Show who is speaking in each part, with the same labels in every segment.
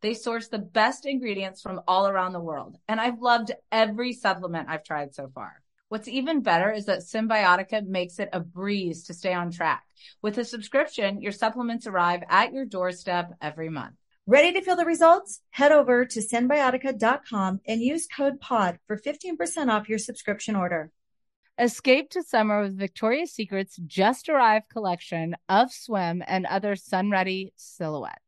Speaker 1: They source the best ingredients from all around the world, and I've loved every supplement I've tried so far. What's even better is that Cymbiotika makes it a breeze to stay on track. With a subscription, your supplements arrive at your doorstep every month.
Speaker 2: Ready to feel the results? Head over to cymbiotika.com and use code POD for 15% off your subscription order.
Speaker 1: Escape to summer with Victoria's Secret's just arrived collection of swim and other sun ready silhouettes.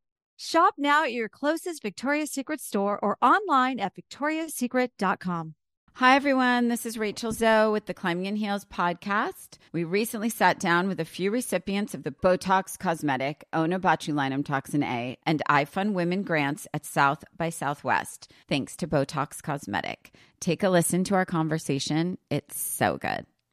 Speaker 2: Shop now at your closest Victoria's Secret store or online at victoriassecret.com.
Speaker 3: Hi, everyone. This is Rachel Zoe with the Climbing in Heels podcast. We recently sat down with a few recipients of the Botox Cosmetic, Onabotulinum Toxin A, and iFund Women grants at South by Southwest, thanks to Botox Cosmetic. Take a listen to our conversation. It's so good.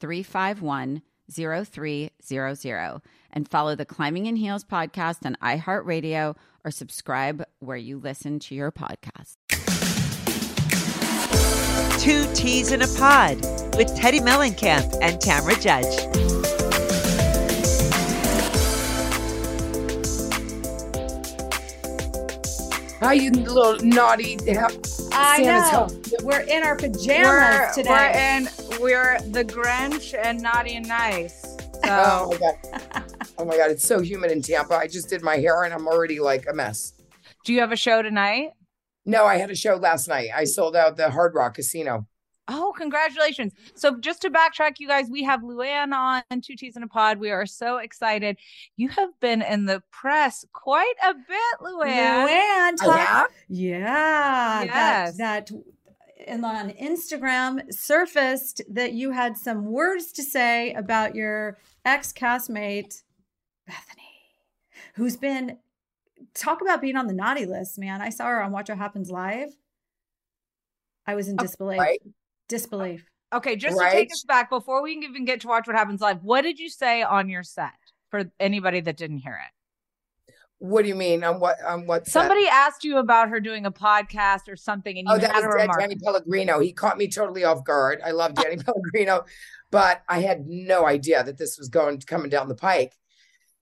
Speaker 3: 351 0300 and follow the Climbing in Heels podcast on iHeartRadio or subscribe where you listen to your podcast.
Speaker 4: Two T's in a Pod with Teddi Mellencamp and Tamra Judge.
Speaker 5: Hi, you little naughty.
Speaker 2: I know. We're in our pajamas
Speaker 1: we're,
Speaker 2: today.
Speaker 1: We're in. We're the Grinch and naughty and nice. So.
Speaker 5: Oh my god. Oh my god, it's so humid in Tampa. I just did my hair and I'm already like a mess.
Speaker 1: Do you have a show tonight?
Speaker 5: No, I had a show last night. I sold out the Hard Rock Casino.
Speaker 1: Oh, congratulations. So just to backtrack, you guys, we have Luann on Two T's in a Pod. We are so excited. You have been in the press quite a bit, Luann.
Speaker 2: Luann,
Speaker 5: Oh, yeah?
Speaker 2: yeah,
Speaker 1: Yes.
Speaker 2: that, that and on Instagram surfaced that you had some words to say about your ex castmate Bethenny, who's been talk about being on the naughty list, man. I saw her on Watch What Happens Live. I was in disbelief.
Speaker 5: Right?
Speaker 2: Disbelief.
Speaker 1: Okay, just to take us back before we even get to watch what happens live, what did you say on your set for anybody that didn't hear it?
Speaker 5: What do you mean? On what on what?
Speaker 1: Somebody asked you about her doing a podcast or something, and you
Speaker 5: Oh, that
Speaker 1: had
Speaker 5: was
Speaker 1: a.
Speaker 5: Danny Pellegrino. He caught me totally off guard. I love Danny Pellegrino, but I had no idea that this was going coming down the pike.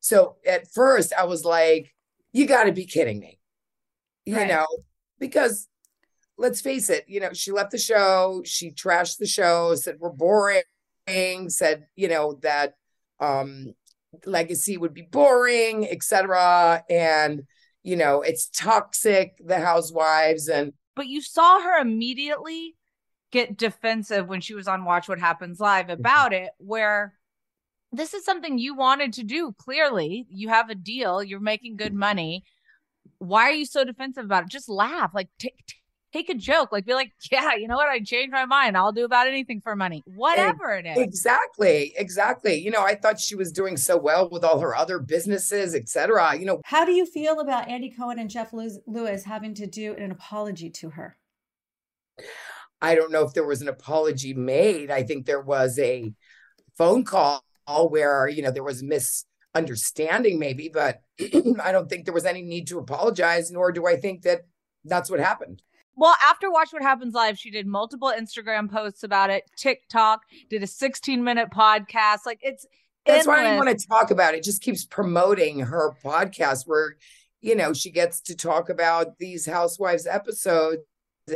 Speaker 5: So at first I was like, you got to be kidding me. You
Speaker 1: Right.
Speaker 5: know, because let's face it, you know, she left the show, she trashed the show, said we're boring, said, you know, that um legacy would be boring, etc. And you know, it's toxic, the housewives, and
Speaker 1: but you saw her immediately get defensive when she was on Watch What Happens Live mm-hmm. about it, where this is something you wanted to do. Clearly, you have a deal, you're making good money. Why are you so defensive about it? Just laugh, like take take a joke, like be like, yeah, you know what? I changed my mind. I'll do about anything for money, whatever it is.
Speaker 5: Exactly, exactly. You know, I thought she was doing so well with all her other businesses, etc. You know,
Speaker 2: How do you feel about Andy Cohen and Jeff Lewis having to do an apology to her?
Speaker 5: I don't know if there was an apology made. I think there was a phone call where, you know, there was misunderstanding maybe, but I don't think there was any need to apologize, nor do I think that that's what happened.
Speaker 1: Well, after Watch What Happens Live, she did multiple Instagram posts about it, TikTok, did a 16 minute podcast. Like it's
Speaker 5: That's why I
Speaker 1: endless.
Speaker 5: want to talk about it. Just keeps promoting her podcast where, you know, she gets to talk about these housewives episodes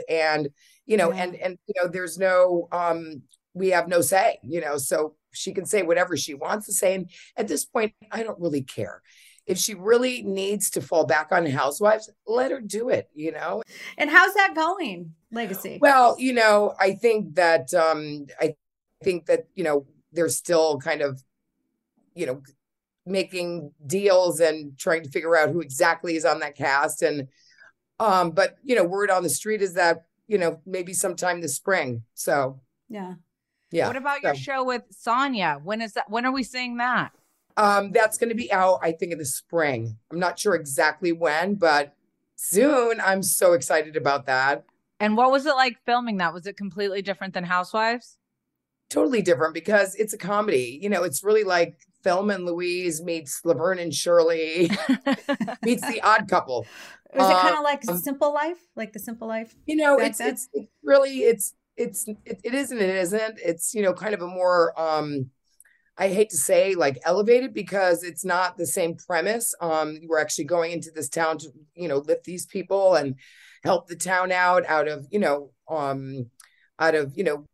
Speaker 5: and, you know,
Speaker 2: Yeah.
Speaker 5: and and you know, there's no um we have no say, you know, so she can say whatever she wants to say. And at this point, I don't really care. If she really needs to fall back on housewives, let her do it, you know.
Speaker 2: And how's that going, Legacy?
Speaker 5: Well, you know, I think that um I think that, you know, they're still kind of, you know, making deals and trying to figure out who exactly is on that cast. And um, but you know, word on the street is that, you know, maybe sometime this spring. So
Speaker 2: yeah.
Speaker 5: yeah.
Speaker 1: What about your show with Sonja? When is that? When are we seeing that?
Speaker 5: Um that's gonna be out, I think, in the spring. I'm not sure exactly when, but soon. I'm so excited about that.
Speaker 1: And what was it like filming that? Was it completely different than Housewives?
Speaker 5: totally different because it's a comedy. You know, it's really like Thelma and Louise meets Laverne and Shirley meets the odd couple.
Speaker 2: Is it kind
Speaker 5: Um,
Speaker 2: of like Simple Life? Like the Simple Life?
Speaker 5: You know, it's it's it's really it's it's it, it isn't it isn't. It's you know kind of a more um I hate to say like elevated because it's not the same premise. Um we're actually going into this town to you know lift these people and help the town out out of you know um out of you know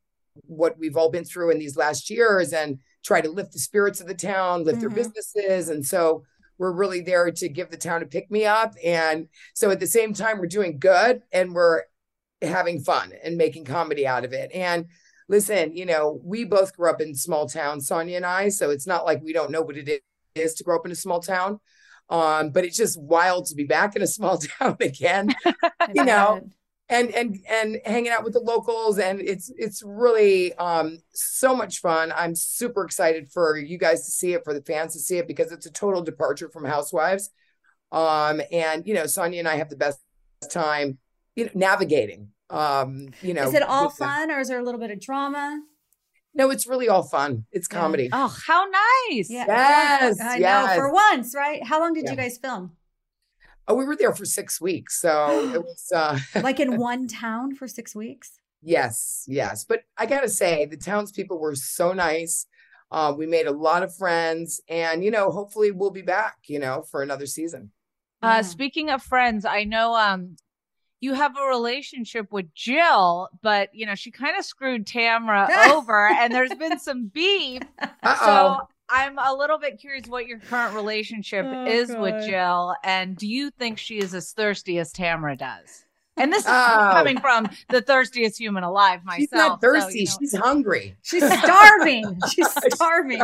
Speaker 5: what we've all been through in these last years and try to lift the spirits of the town, lift their
Speaker 2: Mhm.
Speaker 5: businesses. And so we're really there to give the town a pick me up. And so at the same time, we're doing good and we're having fun and making comedy out of it. And listen, you know, we both grew up in small towns, Sonja and I. So it's not like we don't know what it is to grow up in a small town. Um, but it's just wild to be back in a small town again You know, and and and hanging out with the locals and it's it's really um so much fun i'm super excited for you guys to see it for the fans to see it because it's a total departure from housewives um and you know sonja and i have the best time you know navigating um you know
Speaker 2: Is it all fun or is there a little bit of drama?
Speaker 5: no it's really all fun it's
Speaker 2: Yeah.
Speaker 5: comedy
Speaker 1: Oh, how nice.
Speaker 2: Yeah.
Speaker 5: Yes,
Speaker 2: I
Speaker 5: yes.
Speaker 2: know. For once, right? How long did
Speaker 5: Yeah.
Speaker 2: you guys film?
Speaker 5: oh we were there for six weeks so it was uh
Speaker 2: Like in one town for six weeks?
Speaker 5: Yes, yes. But I gotta say, the townspeople were so nice. Uh, we made a lot of friends, and you know, hopefully, we'll be back. You know, for another season.
Speaker 1: Uh,
Speaker 2: Yeah.
Speaker 1: speaking of friends, I know um you have a relationship with Jill, but you know she kind of screwed Tamra over, and there's been some beef.
Speaker 5: Uh
Speaker 1: So I'm a little bit curious what your current relationship
Speaker 2: Oh,
Speaker 1: is with Jill, and do you think she is as thirsty as Tamra does? And this is
Speaker 5: Oh.
Speaker 1: coming from the thirstiest human alive myself.
Speaker 5: she's not
Speaker 1: so,
Speaker 5: thirsty.
Speaker 1: you know-
Speaker 5: She's hungry.
Speaker 2: She's starving. She's starving.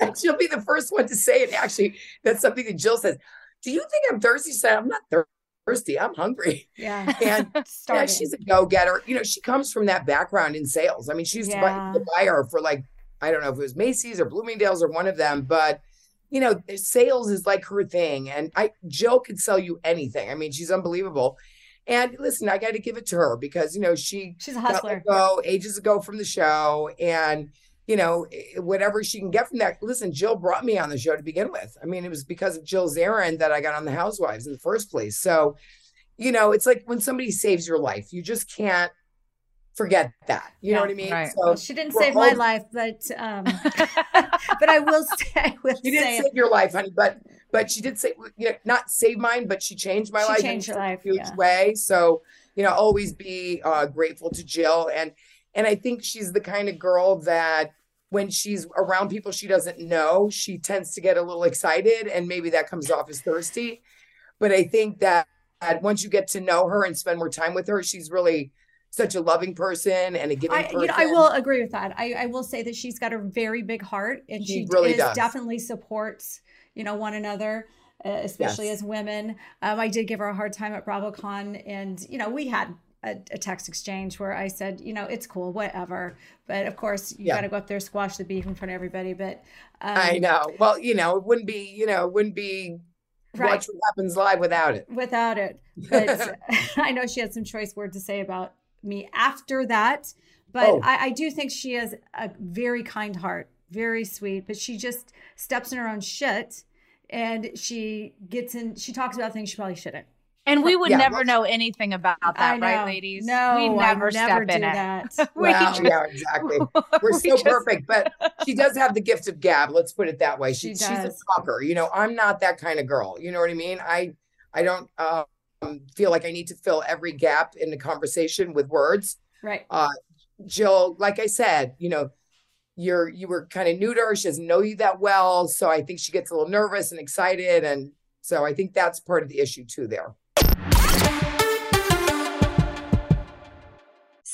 Speaker 5: and she'll be the first one to say it. Actually, that's something that Jill says. Do you think I'm thirsty? She said, I'm not thir- thirsty. I'm hungry.
Speaker 2: Yeah.
Speaker 5: And yeah, she's a go-getter. You know, she comes from that background in sales. I mean, she used to buy,
Speaker 2: Yeah.
Speaker 5: to buy her for like, I don't know if it was Macy's or Bloomingdale's or one of them, but you know, sales is like her thing. And I Jill could sell you anything. I mean, she's unbelievable. And listen, I got to give it to her because you know she
Speaker 2: She's a hustler.
Speaker 5: go ages ago from the show, and you know eh, whatever she can get from that. Listen, Jill brought me on the show to begin with. I mean, it was because of Jill Zarin that I got on the Housewives in the first place. So, you know, it's like when somebody saves your life, you just can't forget that. You
Speaker 2: Yeah,
Speaker 5: know what I mean?
Speaker 1: right.
Speaker 5: So
Speaker 2: Well, she didn't
Speaker 5: we're
Speaker 2: save my life, but um, but I will say, I will
Speaker 5: She didn't
Speaker 2: say
Speaker 5: save your life, honey, but but she did say you know not save mine, but she changed my
Speaker 2: She
Speaker 5: life
Speaker 2: changed
Speaker 5: in
Speaker 2: your
Speaker 5: a
Speaker 2: life,
Speaker 5: huge
Speaker 2: yeah.
Speaker 5: way. So you know, always be uh, grateful to Jill, and and I think she's the kind of girl that when she's around people she doesn't know, she tends to get a little excited, and maybe that comes off as thirsty. But I think that, once you get to know her and spend more time with her, she's really such a loving person and a giving
Speaker 2: I,
Speaker 5: person.
Speaker 2: you know, I will agree with that. I, I will say that she's got a very big heart, and
Speaker 5: She
Speaker 2: she,
Speaker 5: really
Speaker 2: definitely supports, you know, one another. uh, especially
Speaker 5: Yes.
Speaker 2: as women. Um, I did give her a hard time at BravoCon, and you know, we had a, a text exchange where I said, you know, it's cool, whatever. But of course, you
Speaker 5: Yeah.
Speaker 2: got to go up there, squash the beef in front of everybody. But um,
Speaker 5: I know. Well, you know, it wouldn't be, you know, it wouldn't be
Speaker 2: Right.
Speaker 5: watch what happens live without it.
Speaker 2: without it. But I know she had some choice words to say about me after that. But
Speaker 5: Oh.
Speaker 2: I, I do think she has a very kind heart, very sweet. But she just steps in her own shit, and she gets in. She talks about things she probably shouldn't.
Speaker 1: And we would
Speaker 5: Yeah,
Speaker 1: never
Speaker 5: well-
Speaker 1: know anything about that,
Speaker 2: know.
Speaker 1: right, ladies?
Speaker 2: No,
Speaker 1: we never,
Speaker 2: I
Speaker 1: step
Speaker 2: never
Speaker 1: in
Speaker 2: do
Speaker 1: it.
Speaker 2: that.
Speaker 1: We
Speaker 5: Well,
Speaker 1: just-
Speaker 5: yeah, exactly. We're
Speaker 1: we
Speaker 5: so
Speaker 1: just-
Speaker 5: perfect, but she does have the gift of gab. Let's put it that way. She,
Speaker 2: She
Speaker 5: she's a
Speaker 2: does.
Speaker 5: talker. You know, I'm not that kind of girl. You know what I mean? I I don't um, feel like I need to fill every gap in the conversation with words.
Speaker 2: Right.
Speaker 5: Uh, Jill, like I said, you know, you're you were kind of new to her. She doesn't know you that well, so I think she gets a little nervous and excited, and so I think that's part of the issue too. There.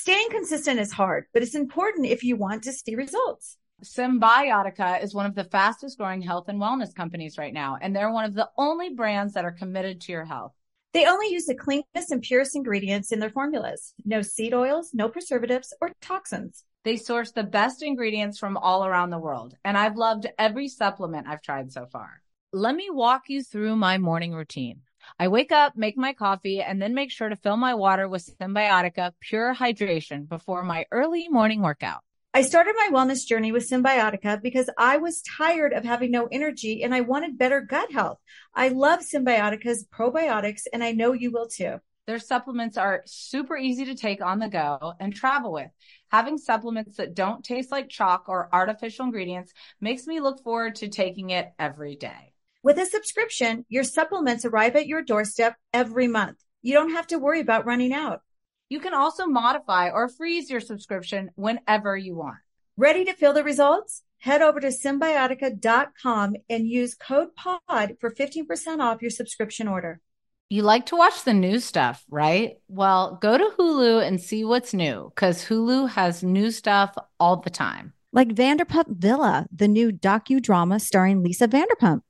Speaker 2: Staying consistent is hard, but it's important if you want to see results.
Speaker 1: Cymbiotika is one of the fastest growing health and wellness companies right now, and they're one of the only brands that are committed to your health.
Speaker 2: They only use the cleanest and purest ingredients in their formulas. No seed oils, no preservatives or toxins.
Speaker 1: They source the best ingredients from all around the world, and I've loved every supplement I've tried so far. Let me walk you through my morning routine. I wake up, make my coffee, and then make sure to fill my water with Cymbiotika Pure Hydration before my early morning workout.
Speaker 2: I started my wellness journey with Cymbiotika because I was tired of having no energy and I wanted better gut health. I love Cymbiotika's probiotics and I know you will too.
Speaker 1: Their supplements are super easy to take on the go and travel with. Having supplements that don't taste like chalk or artificial ingredients makes me look forward to taking it every day.
Speaker 2: With a subscription, your supplements arrive at your doorstep every month. You don't have to worry about running out.
Speaker 1: You can also modify or freeze your subscription whenever you want.
Speaker 2: Ready to feel the results? Head over to cymbiotika.com and use code POD for 15% off your subscription order.
Speaker 1: You like to watch the new stuff, right? Well, go to Hulu and see what's new because Hulu has new stuff all the time.
Speaker 6: Like Vanderpump Villa, the new docudrama starring Lisa Vanderpump.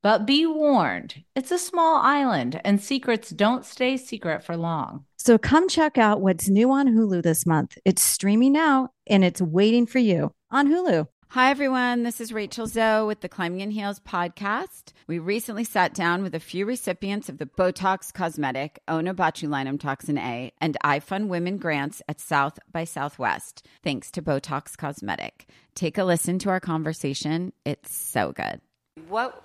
Speaker 1: But be warned, it's a small island and secrets don't stay secret for long.
Speaker 6: So come check out what's new on Hulu this month. It's streaming now and it's waiting for you on Hulu.
Speaker 3: Hi, everyone. This is Rachel Zoe with the Climbing in Heels podcast. We recently sat down with a few recipients of the Botox Cosmetic, Onabotulinum Toxin A, and iFund Women grants at South by Southwest, thanks to Botox Cosmetic. Take a listen to our conversation. It's so good. What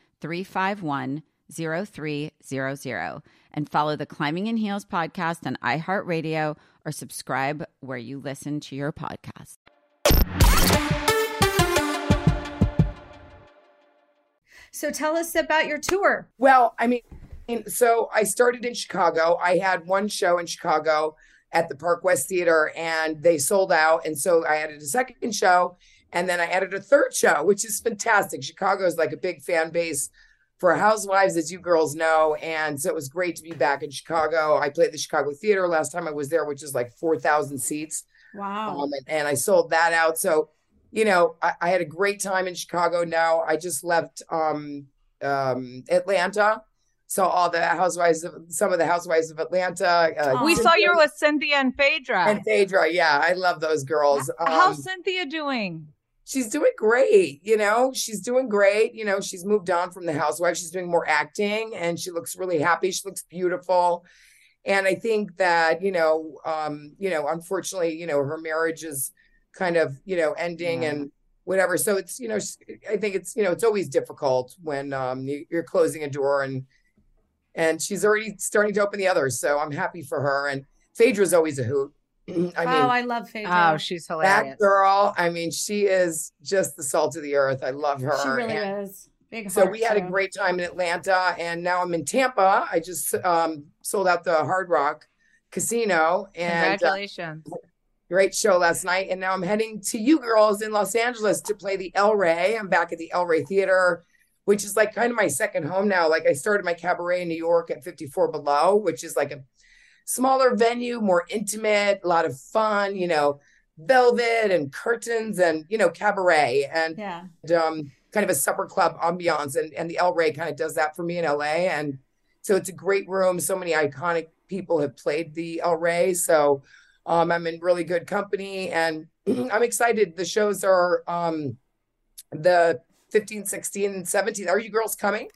Speaker 3: 351 0300 and follow the Climbing in Heels podcast on iHeartRadio or subscribe where you listen to your podcast.
Speaker 2: So tell us about your tour.
Speaker 5: Well, I mean, so I started in Chicago. I had one show in Chicago at the Park West Theater and they sold out. And so I added a second show And then I added a third show, which is fantastic. Chicago is like a big fan base for Housewives, as you girls know. And so it was great to be back in Chicago. I played the Chicago Theater last time I was there, which is like 4,000 seats.
Speaker 2: Wow.
Speaker 5: Um, and, and I sold that out. So, you know, I, I had a great time in Chicago. Now I just left um, um, Atlanta. Saw all the housewives of some of the housewives of Atlanta. Uh,
Speaker 1: we
Speaker 2: Aw.
Speaker 1: saw you with Cynthia and Phaedra.
Speaker 5: and Phaedra. Yeah, I love those girls.
Speaker 1: How's
Speaker 5: Um,
Speaker 1: Cynthia doing?
Speaker 5: She's doing great. You know, she's doing great. You know, she's moved on from the housewife. She's doing more acting and she looks really happy. She looks beautiful. And I think that, you know, um, you know, unfortunately, you know, her marriage is kind of, you know, ending
Speaker 3: Yeah.
Speaker 5: and whatever. So it's, you know, I think it's, you know, it's always difficult when um you, you're closing a door and and she's already starting to open the others. So I'm happy for her. And Phaedra's always a hoot. I mean,
Speaker 2: oh, I love Phaedra.
Speaker 1: Oh, she's hilarious.
Speaker 5: that girl, I mean, she is just the salt of the earth. I love her.
Speaker 2: she really
Speaker 5: And
Speaker 2: is. Big
Speaker 5: So
Speaker 2: heart,
Speaker 5: we had a great time in Atlanta, and now I'm in Tampa. I just um, sold out the Hard Rock Casino, and uh,
Speaker 1: Congratulations.
Speaker 5: great show last night. And now I'm heading to you girls in Los Angeles to play the El Rey. I'm back at the El Rey Theater, which is like kind of my second home now. Like I started my cabaret in New York at 54 Below, which is like a smaller venue, more intimate, a lot of fun, you know, velvet and curtains and, you know, cabaret and
Speaker 2: Yeah.
Speaker 5: um, kind of a supper club ambiance. And, and the El Rey kind of does that for me in LA. And so it's a great room. So many iconic people have played the El Rey. So um, I'm in really good company and I'm excited. The shows are um, the 15, 16, and 17. Are you girls coming?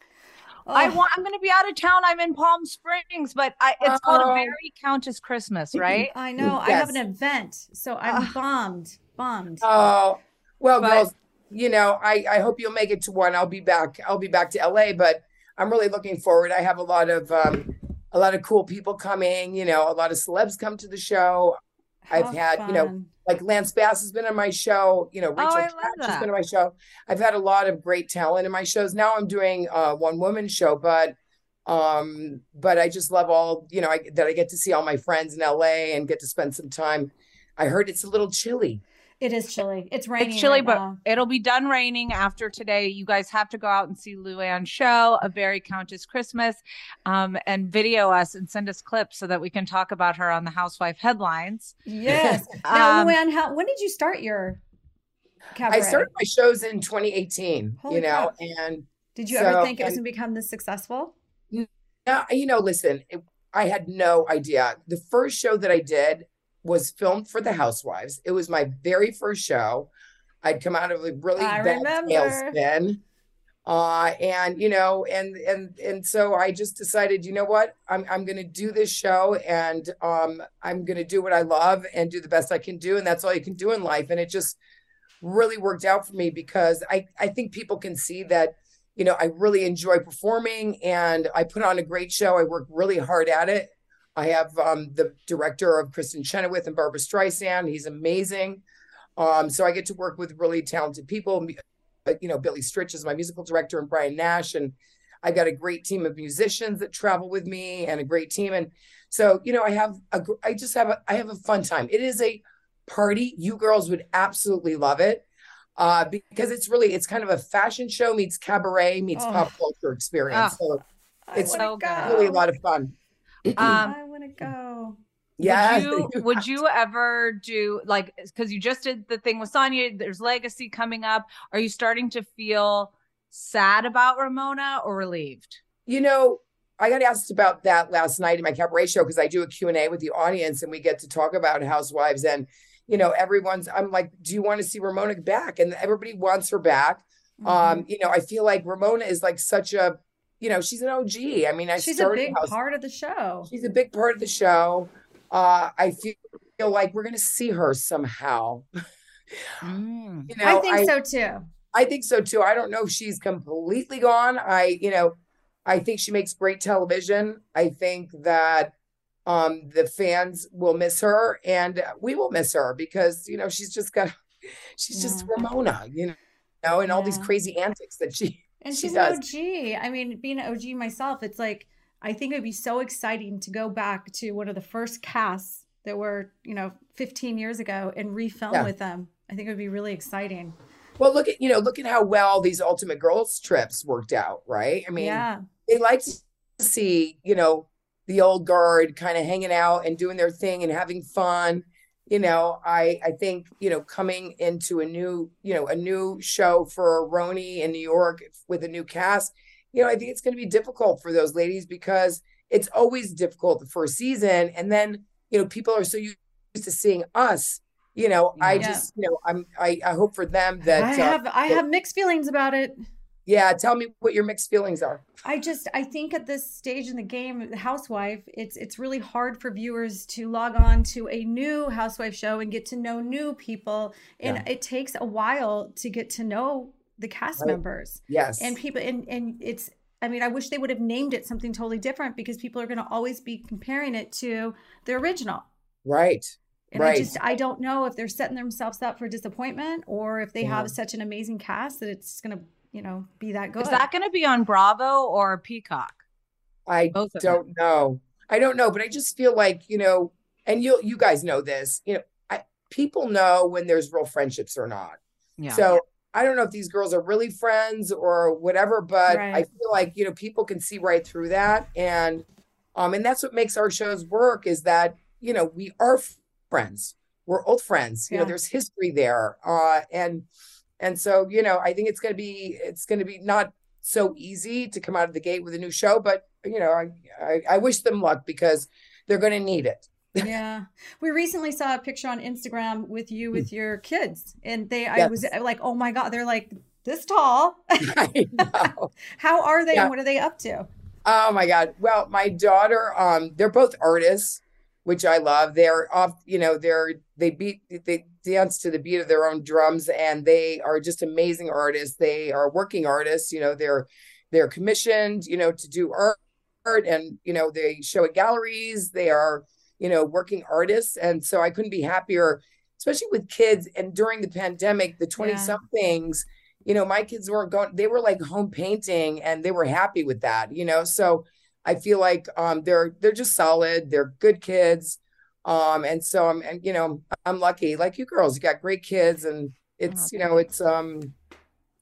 Speaker 1: I want. I'm going to be out of town. I'm in Palm Springs, but I, it's called a
Speaker 5: Oh.
Speaker 1: Very Countess Christmas, right?
Speaker 2: I know. I have an event, so I'm
Speaker 1: Ah.
Speaker 2: bummed. Bummed.
Speaker 5: Oh, well,
Speaker 1: But-
Speaker 5: girls, you know, I, I hope you'll make it to one. I'll be back. I'll be back to LA, but I'm really looking forward. I have a lot of um, a lot of cool people coming. You know, a lot of celebs come to the show. I've
Speaker 2: How
Speaker 5: had, you know, like Lance Bass has been on my show. You know, Rachel
Speaker 1: Oh,
Speaker 5: Cash has been on my show. I've had a lot of great talent in my shows. Now I'm doing a one woman show, but um, but I just love all you know I, that I get to see all my friends in LA and get to spend some time. I heard it's a little chilly.
Speaker 2: It is chilly. It's raining.
Speaker 1: It's chilly,
Speaker 2: right
Speaker 1: but
Speaker 2: now.
Speaker 1: it'll be done raining after today. You guys have to go out and see Luann's show, A Very Countess Christmas, um, and video us and send us clips so that we can talk about her on the Housewife headlines.
Speaker 2: yes. Now,
Speaker 1: Um,
Speaker 2: Luann, how when did you start your cabaret?
Speaker 5: I started my shows in 2018,
Speaker 2: Holy
Speaker 5: you know,
Speaker 2: crap.
Speaker 5: and
Speaker 2: Did you ever think it was going to become this successful?
Speaker 5: Yeah, you know, listen, it, I had no idea. The first show that I did was filmed for the Housewives. It was my very first show. I'd come out of a really
Speaker 2: I
Speaker 5: bad
Speaker 2: remember.
Speaker 5: tailspin. Uh, and you know, and and and so I just decided, you know what, I'm I'm gonna do this show and um I'm gonna do what I love and do the best I can do, and that's all you can do in life. And it just really worked out for me because I I think people can see that you know, I really enjoy performing and I put on a great show. I work really hard at it. I have um, the director of Kristin Chenoweth and Barbra Streisand. He's amazing. Um, so I get to work with really talented people. You know, Billy Stritch is my musical director and Brian Nash. And I've got a great team of musicians that travel with me and a great team. And so, you know, I have a, I just have a, I have a fun time. It is a party. You girls would absolutely love it uh, because it's really it's kind of a fashion show meets cabaret meets
Speaker 2: Oh.
Speaker 5: pop culture experience. so It's
Speaker 2: wanna
Speaker 1: so
Speaker 2: go.
Speaker 5: really a lot of fun.
Speaker 1: Um,
Speaker 2: I want to go.
Speaker 5: Yeah,
Speaker 1: Would you, would you ever do like because you just did the thing with Sonja? There's Legacy coming up. Are you starting to feel sad about Ramona or relieved?
Speaker 5: You know, I got asked about that last night in my cabaret show because I do a Q&A with the audience and we get to talk about housewives and you know everyone's I'm like do you want to see Ramona back and everybody wants her back
Speaker 2: Mm-hmm.
Speaker 5: um you know I feel like Ramona is like such a you know she's an OG I mean I
Speaker 2: She's a big
Speaker 5: House-
Speaker 2: part of the show.
Speaker 5: she's a big part of the show uh I feel, feel like we're going to see her somehow
Speaker 1: Mm.
Speaker 5: you know
Speaker 2: I think so too.
Speaker 5: I think so too. I don't know if she's completely gone. I, you know, I think she makes great television. I think that um the fans will miss her and we will miss her because, you know, she's just got she's just Ramona, you know, and all these crazy antics that she
Speaker 2: And she's
Speaker 5: does.
Speaker 2: an OG. I mean, being an OG myself, it's like I think it'd be so exciting to go back to one of the first casts that were, you know, 15 years ago and refilm
Speaker 5: Yeah.
Speaker 2: with them. I think it would be really exciting.
Speaker 5: Well, look at you know, look at how well these Ultimate Girls trips worked out, right? I mean,
Speaker 2: yeah.
Speaker 5: they like to see you know the old guard kind of hanging out and doing their thing and having fun. You know, I I think you know coming into a new you know a new show for RHONY in New York with a new cast. You know, I think it's going to be difficult for those ladies because it's always difficult the first season, and then you know people are so used to seeing us you know i just you know i'm i, I hope for them that
Speaker 2: I
Speaker 5: uh,
Speaker 2: have I have mixed feelings about it.
Speaker 5: Yeah tell me what your mixed feelings are
Speaker 2: I just I think at this stage in the game, Housewife, it's it's really hard for viewers to log on to a new Housewife show and get to know new people, and
Speaker 5: Yeah.
Speaker 2: it takes a while to get to know the cast
Speaker 5: Right.
Speaker 2: members
Speaker 5: yes
Speaker 2: and people. And and it's I mean I wish they would have named it something totally different because people are going to always be comparing it to the original.
Speaker 5: right
Speaker 2: And I
Speaker 5: Right.
Speaker 2: just I don't know if they're setting themselves up for disappointment or if they
Speaker 5: Yeah.
Speaker 2: have such an amazing cast that it's going to you know be that good.
Speaker 1: Is that going to be on Bravo or Peacock?
Speaker 5: i
Speaker 1: Both
Speaker 5: don't know i don't know but i just feel like you know and you you guys know this you know I, people know when there's real friendships or not
Speaker 1: Yeah.
Speaker 5: So I don't know if these girls are really friends or whatever, but I feel like you know people can see right through that, and um, and that's what makes our shows work is that you know we are f- friends, we're old friends. You know, there's history there, uh, and and so you know I think it's gonna be it's gonna be not so easy to come out of the gate with a new show, but you know I I, I wish them luck because they're gonna need it.
Speaker 2: yeah we recently saw a picture on instagram with you with your kids and they i
Speaker 5: Yes.
Speaker 2: was like oh my god they're like this tall how are they
Speaker 5: Yeah.
Speaker 2: and what are they up to
Speaker 5: Oh my God. Well, my daughter, um, they're both artists, which I love. They're off, you know, they're they beat they dance to the beat of their own drums and they are just amazing artists. They are working artists, you know, they're they're commissioned, you know, to do art and you know, they show at galleries, they are, you know, working artists. And so I couldn't be happier, especially with kids. And during the pandemic, the 20 somethings you know my kids weren't going they were like home painting and they were happy with that you know? So i feel like um they're they're just solid. They're good kids um and so i'm and you know i'm lucky like you girls you got great kids and it's you know it's um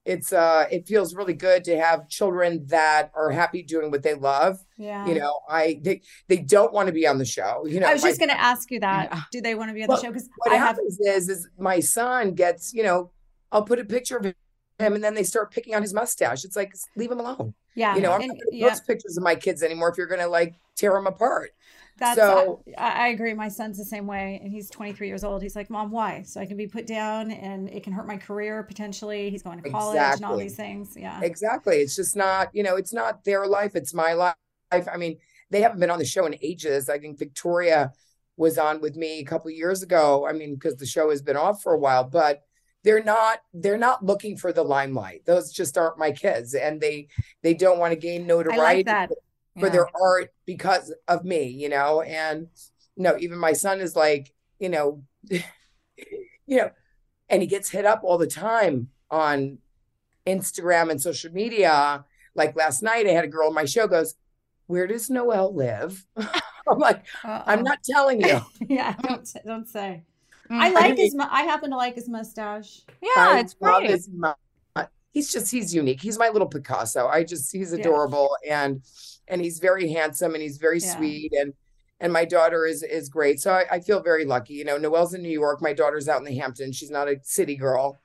Speaker 5: it's uh it feels really good to have children that are happy doing what they love.
Speaker 2: Yeah.
Speaker 5: you know i they they don't want to be on the show you know
Speaker 2: i was just going to ask you that.
Speaker 1: Yeah.
Speaker 2: do they want to be on
Speaker 5: Well,
Speaker 2: the show? Because
Speaker 5: what
Speaker 2: i have
Speaker 5: happens is is my son gets you know i'll put a picture of him and then they start picking on his mustache. It's like leave him alone.
Speaker 2: Yeah
Speaker 5: you know i'm
Speaker 2: and-
Speaker 5: not going to
Speaker 2: yeah.
Speaker 5: post pictures of my kids anymore if you're going to like tear them apart
Speaker 2: That's
Speaker 5: So-
Speaker 2: I, I agree. My son's the same way, and he's 23 years old. He's like, "Mom, why? So I can be put down, and it can hurt my career potentially. He's going to college and all these things. Yeah,
Speaker 5: exactly it's just not you know it's not their life it's my life i mean they haven't been on the show in ages i think victoria was on with me a couple of years ago i mean because the show has been off for a while but they're not they're not looking for the limelight those just aren't my kids and they they don't want to gain
Speaker 2: I
Speaker 5: notoriety
Speaker 2: like that.
Speaker 5: For their art because of me, you know. And you know, even my son is like, you know, you know, and he gets hit up all the time on Instagram and social media. Like last night, I had a girl on my show goes, "Where does Noel live?" I'm like,
Speaker 2: Uh-oh.
Speaker 5: "I'm not telling you."
Speaker 2: yeah, don't say- don't say.
Speaker 1: Mm.
Speaker 2: I like
Speaker 5: mean-
Speaker 2: his. I happen to like his mustache.
Speaker 1: Yeah,
Speaker 5: I
Speaker 1: it's
Speaker 5: love
Speaker 1: great.
Speaker 5: his He's just he's unique. He's my little Picasso. I just he's
Speaker 2: Yeah.
Speaker 5: adorable and and he's very handsome and he's very
Speaker 2: Yeah.
Speaker 5: sweet and and my daughter is is great. So I, I feel very lucky. You know, Noel's in New York. My daughter's out in the Hamptons. She's not a city girl.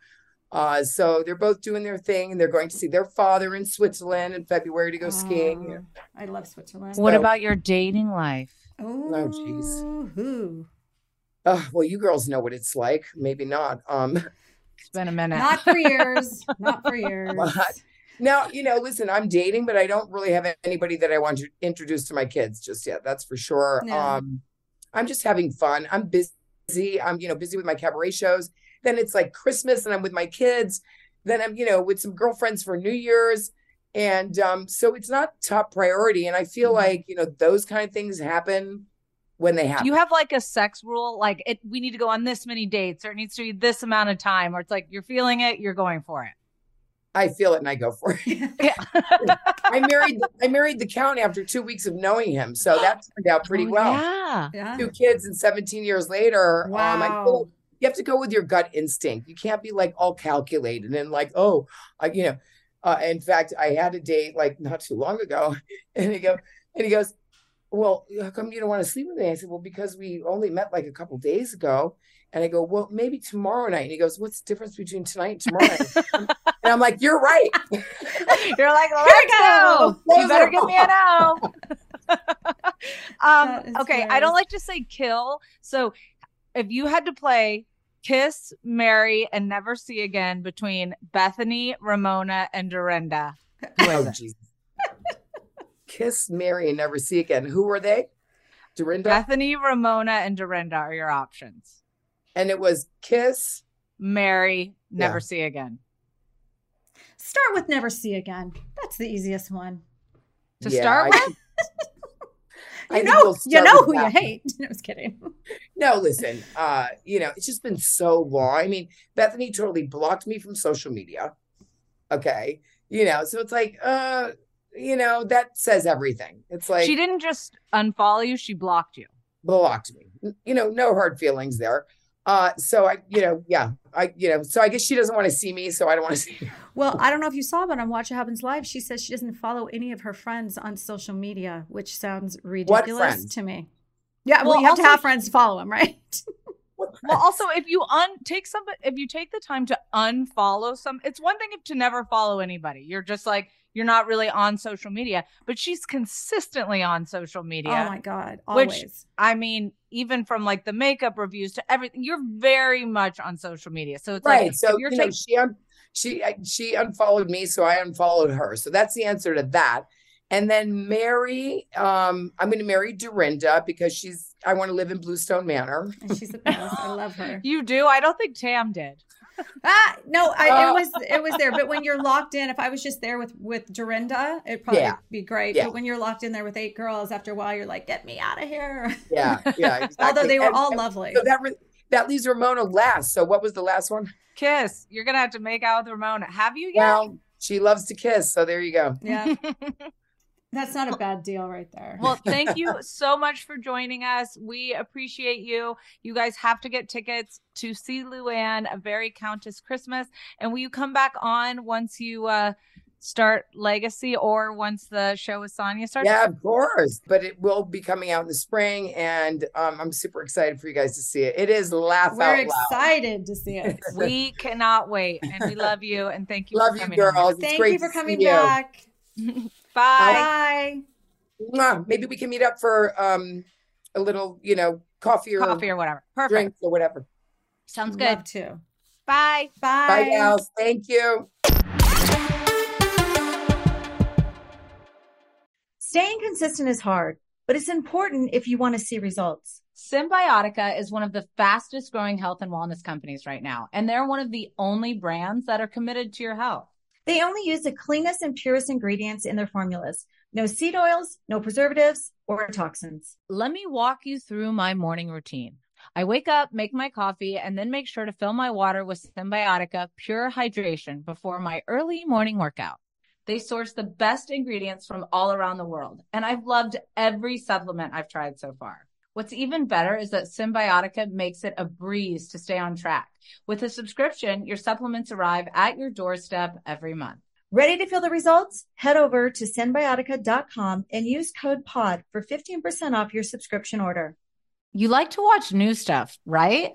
Speaker 5: Uh, so they're both doing their thing and they're going to see their father in Switzerland in February to go skiing.
Speaker 2: Oh, I love Switzerland.
Speaker 1: What
Speaker 5: So-
Speaker 1: about your dating life?
Speaker 2: Oh,
Speaker 5: jeez.
Speaker 2: Ooh.
Speaker 5: Uh, well, you girls know what it's like. Maybe not. Um,
Speaker 1: It's been a minute.
Speaker 2: Not for years. Not for years.
Speaker 5: What? Now, you know, listen, I'm dating, but I don't really have anybody that I want to introduce to my kids just yet. That's for sure.
Speaker 2: No.
Speaker 5: Um, I'm just having fun. I'm busy. I'm, you know, busy with my cabaret shows. Then it's like Christmas and I'm with my kids. Then I'm, you know, with some girlfriends for New Year's. And um, so it's not top priority. And I feel
Speaker 2: Mhm.
Speaker 5: like, you know, those kind of things happen when they happen.
Speaker 1: Do you have like a sex rule? Like it we need to go on this many dates or it needs to be this amount of time or it's like you're feeling it, you're going for it.
Speaker 5: I feel it and I go for it.
Speaker 1: Yeah.
Speaker 5: I married I married the count after two weeks of knowing him. So that turned out pretty
Speaker 1: Oh,
Speaker 5: well.
Speaker 1: Yeah.
Speaker 2: yeah.
Speaker 5: two kids and 17 years later um i
Speaker 2: Wow.
Speaker 5: feel you have to go with your gut instinct. You can't be like all calculated and like, oh, I, you know. Uh, in fact, I had a date like not too long ago, and he go and he goes, "Well, how come you don't want to sleep with me?" I said, "Well, because we only met like a couple days ago." And I go, "Well, maybe tomorrow night." And he goes, "What's the difference between tonight and tomorrow night?" and I'm like, "You're right."
Speaker 1: You're like, let's go.
Speaker 5: Close
Speaker 1: You better give me an O. um,
Speaker 2: That is
Speaker 1: okay, I don't like to say kill. So if you had to play kiss, marry, and never see again between Bethenny, Ramona, and Dorinda,
Speaker 5: oh,
Speaker 1: it?
Speaker 5: Jesus. Kiss, marry, and never see again. Who were they? Dorinda.
Speaker 1: Bethenny, Ramona, and Dorinda are your options.
Speaker 5: and it was kiss.
Speaker 1: Marry, never
Speaker 5: Yeah.
Speaker 1: see again.
Speaker 2: Start with never see again. That's the easiest one.
Speaker 1: To
Speaker 5: Yeah,
Speaker 1: start
Speaker 5: I
Speaker 1: with,
Speaker 5: I
Speaker 2: You
Speaker 5: think
Speaker 2: know,
Speaker 5: we'll
Speaker 2: you know
Speaker 5: with
Speaker 2: who you hate. No, I was kidding.
Speaker 5: No, listen, uh, you know, it's just been so long. I mean, Bethenny totally blocked me from social media. Okay. You know, so it's like, uh, you know, that says everything. It's like
Speaker 1: she didn't just unfollow you; she blocked you.
Speaker 5: blocked me. You know, no hard feelings there. Uh, so I, you know, yeah, I, you know, so I guess she doesn't want to see me, so I don't want to see her.
Speaker 2: Well, I don't know if you saw, but on Watch What Happens Live, she says she doesn't follow any of her friends on social media, which sounds ridiculous to me. Yeah, well,
Speaker 1: Well,
Speaker 2: you have to have friends to follow them, right?
Speaker 5: What
Speaker 1: Well, also, if you un take some, if you take the time to unfollow some, it's one thing if to never follow anybody. You're just like you're not really on social media, but she's consistently on social media.
Speaker 2: Oh my God,
Speaker 1: Which-
Speaker 2: always.
Speaker 1: I mean, even from like the makeup reviews to everything, you're very much on social media. So it's
Speaker 5: right.
Speaker 1: like
Speaker 5: so
Speaker 1: you're
Speaker 5: you know, she un- she she unfollowed me, so I unfollowed her. So that's the answer to that. And then Mary, um, I'm going to marry Dorinda because she's. I want to live in Bluestone Manor.
Speaker 2: And she's the best. I love her.
Speaker 1: you do. I don't think Tam did.
Speaker 2: Ah, no, I,
Speaker 5: Uh,
Speaker 2: it was it was there. But when you're locked in, if I was just there with with Dorinda, it'd probably
Speaker 5: Yeah.
Speaker 2: be great.
Speaker 5: Yeah.
Speaker 2: But when you're locked in there with eight girls, after a while, you're like, get me out of here.
Speaker 5: Yeah, yeah. Exactly.
Speaker 2: Although they were
Speaker 5: And-
Speaker 2: all
Speaker 5: and
Speaker 2: lovely.
Speaker 5: So that re- that leaves Ramona last. So what was the last one?
Speaker 1: Kiss. You're gonna have to make out with Ramona. Have you yet?
Speaker 5: Well, she loves to kiss. So there you go.
Speaker 2: Yeah, that's not a bad deal right there.
Speaker 1: Well, thank you so much for joining us. We appreciate you. You guys have to get tickets to see Luann, a very Countess Christmas. And will you come back on once you uh start Legacy or once the show with Sonja starts?
Speaker 5: Yeah, of course. But it will be coming out in the spring, and um, I'm super excited for you guys to see it. It is laugh out.
Speaker 2: We're
Speaker 5: out loud.
Speaker 2: excited to see it.
Speaker 1: We cannot wait. And we love you. And thank you
Speaker 5: Love
Speaker 1: for
Speaker 5: you,
Speaker 1: coming on.
Speaker 5: girls. It's
Speaker 2: Thank
Speaker 5: great
Speaker 2: you for
Speaker 5: to see
Speaker 2: coming
Speaker 5: you.
Speaker 2: back.
Speaker 1: Bye.
Speaker 2: Bye.
Speaker 5: Maybe we can meet up for um a little, you know, coffee or
Speaker 1: Coffee or whatever. Perfect.
Speaker 5: drinks or whatever.
Speaker 1: Sounds
Speaker 2: Love
Speaker 1: good.
Speaker 2: to.
Speaker 1: Bye.
Speaker 2: Bye.
Speaker 5: Bye, gals. Thank you.
Speaker 6: Staying consistent is hard, but it's important if you want to see results.
Speaker 1: Cymbiotika is one of the fastest growing health and wellness companies right now, and they're one of the only brands that are committed to your health.
Speaker 6: They only use the cleanest and purest ingredients in their formulas. No seed oils, no preservatives or toxins.
Speaker 1: Let me walk you through my morning routine. I wake up, make my coffee, and then make sure to fill my water with Cymbiotika Pure Hydration before my early morning workout. They source the best ingredients from all around the world, and I've loved every supplement I've tried so far. What's even better is that Cymbiotika makes it a breeze to stay on track. With a subscription, your supplements arrive at your doorstep every month.
Speaker 6: Ready to feel the results? Head over to cymbiotika.com and use code POD for 15% off your subscription order.
Speaker 1: You like to watch new stuff, right?